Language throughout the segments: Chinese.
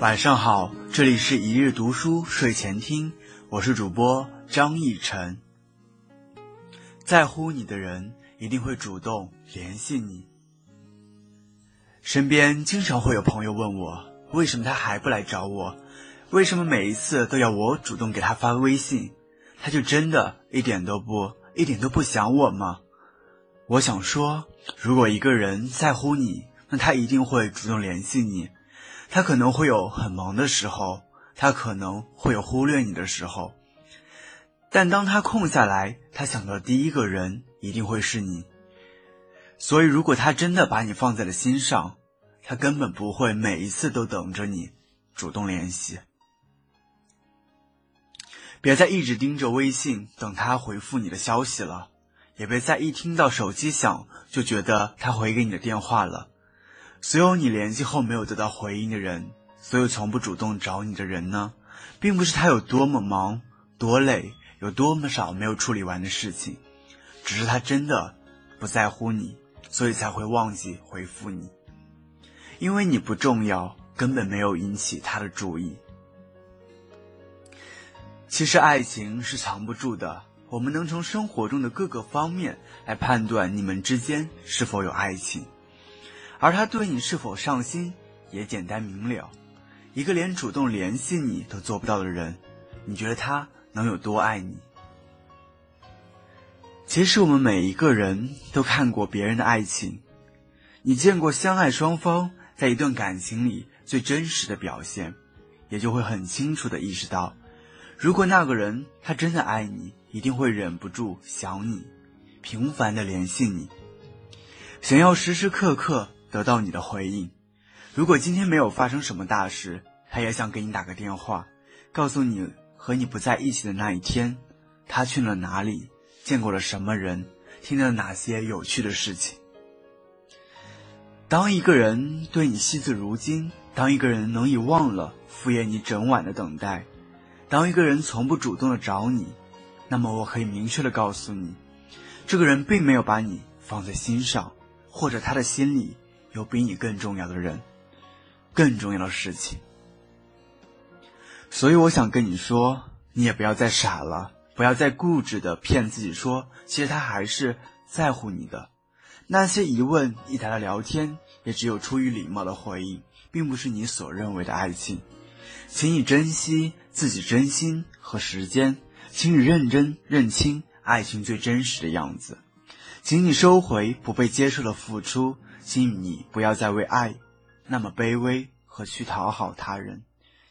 晚上好，这里是一日读书睡前听，我是主播张逸晨。在乎你的人一定会主动联系你。身边经常会有朋友问我，为什么他还不来找我？为什么每一次都要我主动给他发微信？他就真的一点都不一点都不想我吗？我想说，如果一个人在乎你，那他一定会主动联系你。他可能会有很忙的时候，他可能会有忽略你的时候，但当他空下来，他想到第一个人一定会是你。所以，如果他真的把你放在了心上，他根本不会每一次都等着你主动联系。别再一直盯着微信等他回复你的消息了，也别再一听到手机响就觉得他回给你的电话了。所有你联系后没有得到回应的人，所有从不主动找你的人呢，并不是他有多么忙、多累，有多么少没有处理完的事情，只是他真的不在乎你，所以才会忘记回复你。因为你不重要，根本没有引起他的注意。其实爱情是藏不住的，我们能从生活中的各个方面来判断你们之间是否有爱情。而他对你是否上心也简单明了。一个连主动联系你都做不到的人，你觉得他能有多爱你？其实我们每一个人都看过别人的爱情，你见过相爱双方在一段感情里最真实的表现，也就会很清楚的意识到，如果那个人他真的爱你，一定会忍不住想你，频繁的联系你，想要时时刻刻。得到你的回应。如果今天没有发生什么大事，他也想给你打个电话，告诉你和你不在一起的那一天，他去了哪里，见过了什么人，听了哪些有趣的事情。当一个人对你惜字如金，当一个人能以忘了敷衍你整晚的等待，当一个人从不主动的找你，那么我可以明确的告诉你，这个人并没有把你放在心上，或者他的心里。有比你更重要的人，更重要的事情，所以我想跟你说，你也不要再傻了，不要再固执的骗自己说，其实他还是在乎你的。那些一问一答的聊天，也只有出于礼貌的回应，并不是你所认为的爱情。请你珍惜自己真心和时间，请你认真认清爱情最真实的样子，请你收回不被接受的付出。请你不要再为爱那么卑微和去讨好他人，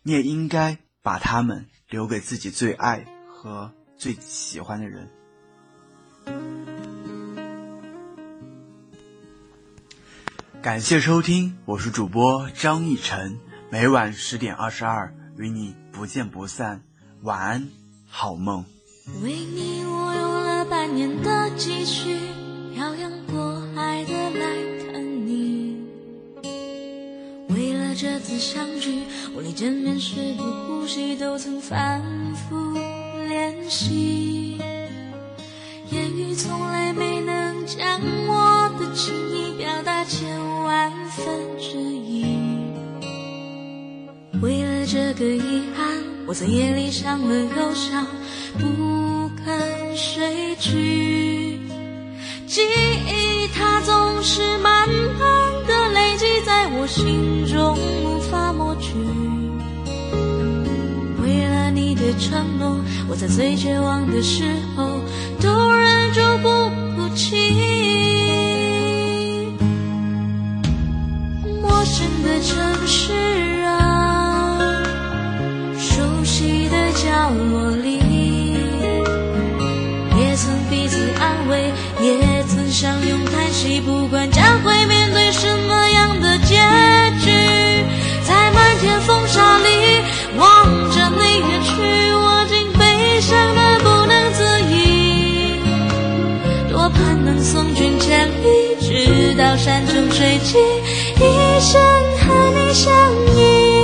你也应该把他们留给自己最爱和最喜欢的人。感谢收听，我是主播张逸晨，每晚十点二十二与你不见不散，晚安，好梦。为你，我用了半年的积蓄，漂洋过海的来看你，为了。这次相聚，我连见面时的呼吸都曾反复练习，言语从来没能将我的情意表达千万分之一。为了这个遗憾，我在夜里想了又想，不肯睡去。记忆它总是慢慢的累积在我心中。无法抹去。为了你的承诺，我在最绝望的时候都忍住不哭泣。陌生的城市啊，熟悉的角落里，能送君千里，直到山穷水尽，一生和你相依。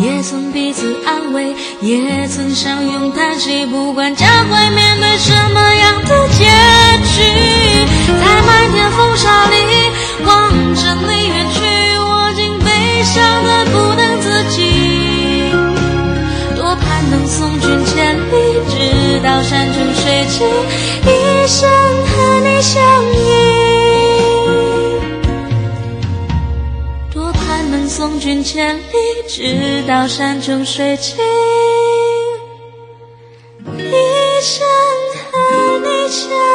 也曾彼此安慰，也曾相拥叹息，不管将会面对什么样的结局，在漫天风沙里望着你远去，我竟悲伤的不能自己。多盼能送君千里，直到山穷水尽，一生君千里，直到山穷水尽。一生和你牵。